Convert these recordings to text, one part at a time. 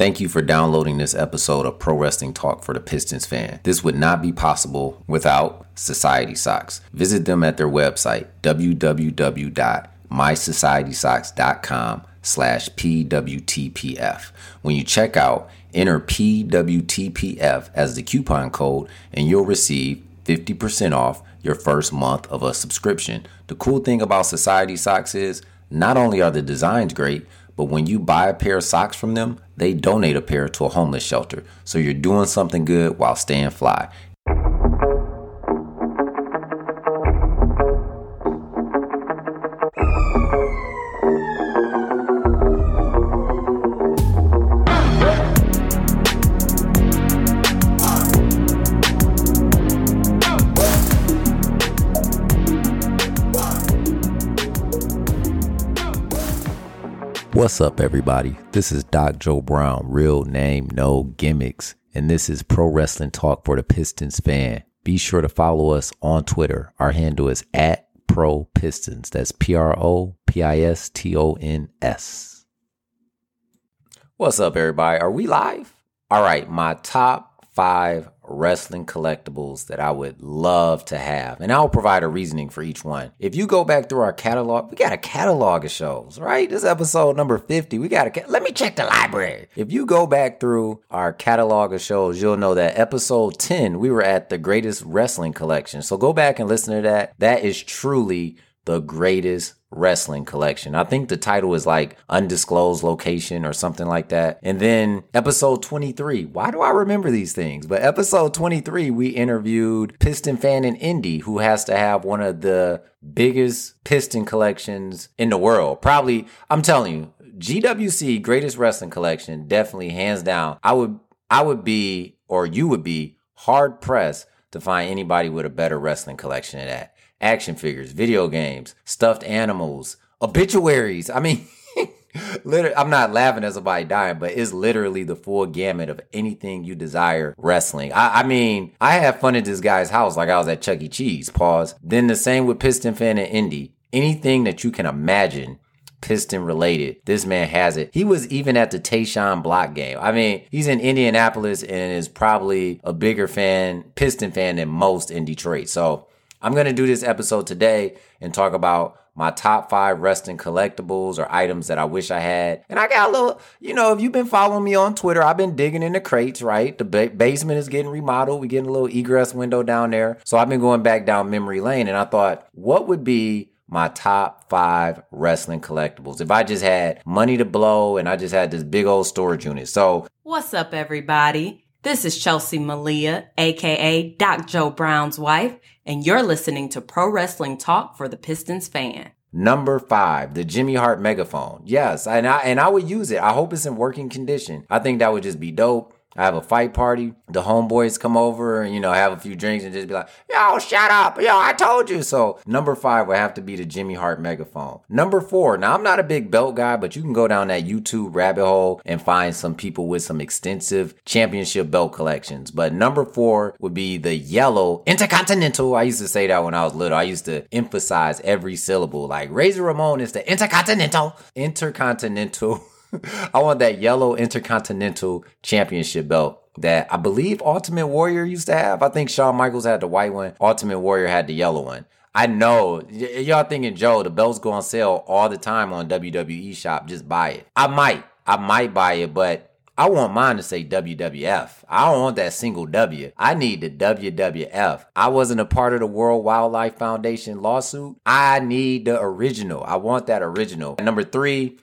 Thank you for downloading this episode of Pro Wrestling Talk for the Pistons fan. This would not be possible without Society Socks. Visit them at their website, www.mysocietysocks.com slash PWTPF. When you check out, enter PWTPF as the coupon code and you'll receive 50% off your first month of a subscription. The cool thing about Society Socks is not only are the designs great, but when you buy a pair of socks from them, they donate a pair to a homeless shelter. So you're doing something good while staying fly. What's up, everybody? This is Doc Joe Brown, real name, no gimmicks, and this is Pro Wrestling Talk for the Pistons fan. Be sure to follow us on Twitter. Our handle is at Pro Pistons. That's P R O P I S T O N S. What's up, everybody? Are we live? All right, my top five wrestling collectibles that I would love to have. And I'll provide a reasoning for each one. If you go back through our catalog, we got a catalog of shows, right? This episode number 50. We got a let me check the library. If you go back through our catalog of shows, you'll know that episode 10, we were at the greatest wrestling collection. So go back and listen to that. That is truly the greatest wrestling collection. I think the title is like undisclosed location or something like that. And then episode 23. Why do I remember these things? But episode 23, we interviewed Piston fan in Indy who has to have one of the biggest piston collections in the world. Probably, I'm telling you, GWC greatest wrestling collection, definitely hands down. I would I would be or you would be hard pressed to find anybody with a better wrestling collection than that action figures, video games, stuffed animals, obituaries. I mean, literally, I'm not laughing at somebody dying, but it's literally the full gamut of anything you desire wrestling. I, I, mean, I had fun at this guy's house like I was at Chuck E. Cheese. Pause. Then the same with Piston Fan and Indy. Anything that you can imagine Piston related. This man has it. He was even at the Tayshaun Block game. I mean, he's in Indianapolis and is probably a bigger fan, Piston fan than most in Detroit. So I'm going to do this episode today and talk about my top five wrestling collectibles or items that I wish I had. And I got a little, you know, if you've been following me on Twitter, I've been digging in the crates, right? The ba- basement is getting remodeled. We're getting a little egress window down there. So I've been going back down memory lane and I thought, what would be my top five wrestling collectibles if I just had money to blow and I just had this big old storage unit. So, what's up, everybody? This is Chelsea Malia, aka Doc Joe Brown's wife, and you're listening to Pro Wrestling Talk for the Pistons fan. Number five, the Jimmy Hart megaphone. Yes, and I and I would use it. I hope it's in working condition. I think that would just be dope. I have a fight party. The homeboys come over and, you know, have a few drinks and just be like, yo, shut up. Yo, I told you. So number five would have to be the Jimmy Hart megaphone. Number four, now I'm not a big belt guy, but you can go down that YouTube rabbit hole and find some people with some extensive championship belt collections. But number four would be the yellow Intercontinental. I used to say that when I was little. I used to emphasize every syllable. Like Razor Ramon is the Intercontinental. Intercontinental. I want that yellow Intercontinental Championship belt that I believe Ultimate Warrior used to have. I think Shawn Michaels had the white one. Ultimate Warrior had the yellow one. I know y- y'all thinking Joe, the belts go on sale all the time on WWE Shop. Just buy it. I might, I might buy it, but I want mine to say WWF. I don't want that single W. I need the WWF. I wasn't a part of the World Wildlife Foundation lawsuit. I need the original. I want that original. number three.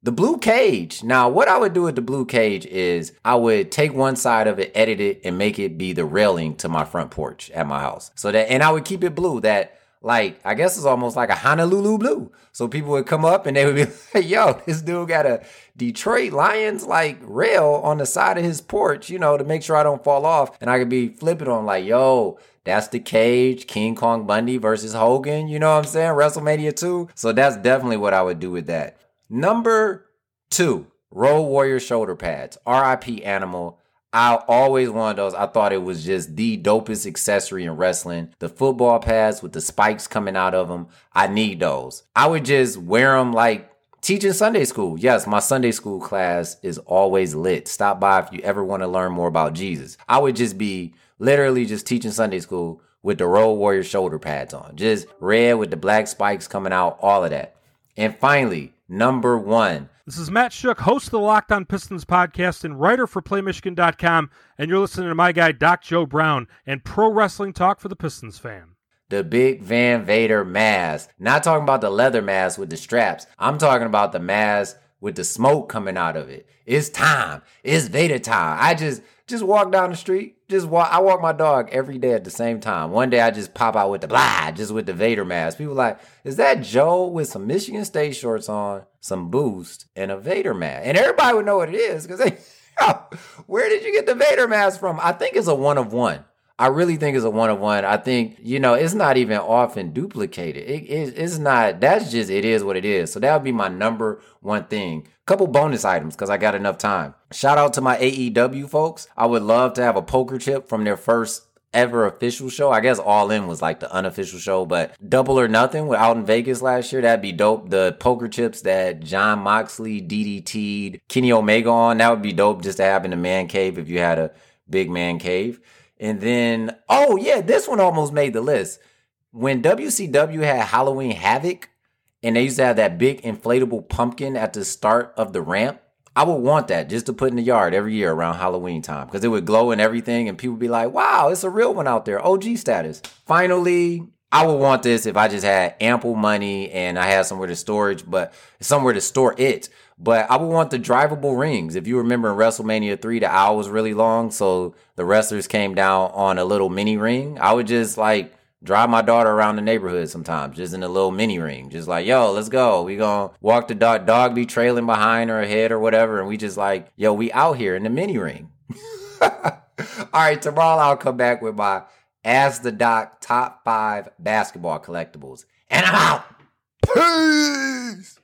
The blue cage. Now, what I would do with the blue cage is I would take one side of it, edit it, and make it be the railing to my front porch at my house. So that, and I would keep it blue. That, like, I guess it's almost like a Honolulu blue. So people would come up and they would be like, yo, this dude got a Detroit Lions like rail on the side of his porch, you know, to make sure I don't fall off. And I could be flipping on like, yo, that's the cage, King Kong Bundy versus Hogan, you know what I'm saying? WrestleMania 2. So that's definitely what I would do with that. Number two, Road Warrior shoulder pads. RIP Animal. I always wanted those. I thought it was just the dopest accessory in wrestling. The football pads with the spikes coming out of them. I need those. I would just wear them like teaching Sunday school. Yes, my Sunday school class is always lit. Stop by if you ever want to learn more about Jesus. I would just be literally just teaching Sunday school with the Road Warrior shoulder pads on, just red with the black spikes coming out, all of that. And finally, number one. This is Matt Shook, host of the Locked On Pistons podcast and writer for PlayMichigan.com, and you're listening to my guy Doc Joe Brown and pro wrestling talk for the Pistons fan the big Van Vader mask. Not talking about the leather mask with the straps. I'm talking about the mask with the smoke coming out of it. It's time. It's Vader time. I just just walk down the street. Just walk. I walk my dog every day at the same time. One day I just pop out with the blah, just with the Vader mask. People like, is that Joe with some Michigan State shorts on, some boost, and a Vader mask? And everybody would know what it is because they. where did you get the Vader mask from? I think it's a one of one. I really think it's a one of one. I think, you know, it's not even often duplicated. It, it, it's not, that's just, it is what it is. So that would be my number one thing. Couple bonus items because I got enough time. Shout out to my AEW folks. I would love to have a poker chip from their first ever official show. I guess All In was like the unofficial show, but Double or Nothing with out in Vegas last year, that'd be dope. The poker chips that Jon Moxley DDT'd Kenny Omega on, that would be dope just to have in the man cave if you had a big man cave. And then, oh yeah, this one almost made the list. When WCW had Halloween Havoc, and they used to have that big inflatable pumpkin at the start of the ramp, I would want that just to put in the yard every year around Halloween time because it would glow and everything, and people would be like, "Wow, it's a real one out there." OG status. Finally, I would want this if I just had ample money and I had somewhere to storage, but somewhere to store it. But I would want the drivable rings. If you remember in WrestleMania 3, the aisle was really long. So the wrestlers came down on a little mini ring. I would just like drive my daughter around the neighborhood sometimes, just in a little mini ring. Just like, yo, let's go. We gonna walk the dog, dog be trailing behind or ahead or whatever. And we just like, yo, we out here in the mini ring. All right, tomorrow I'll come back with my Ask the Doc top five basketball collectibles. And I'm out. Peace.